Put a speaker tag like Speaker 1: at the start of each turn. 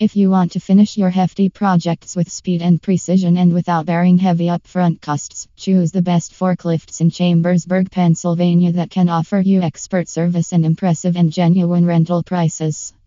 Speaker 1: If you want to finish your hefty projects with speed and precision and without bearing heavy upfront costs, choose the best forklifts in Chambersburg, Pennsylvania that can offer you expert service and impressive and genuine rental prices.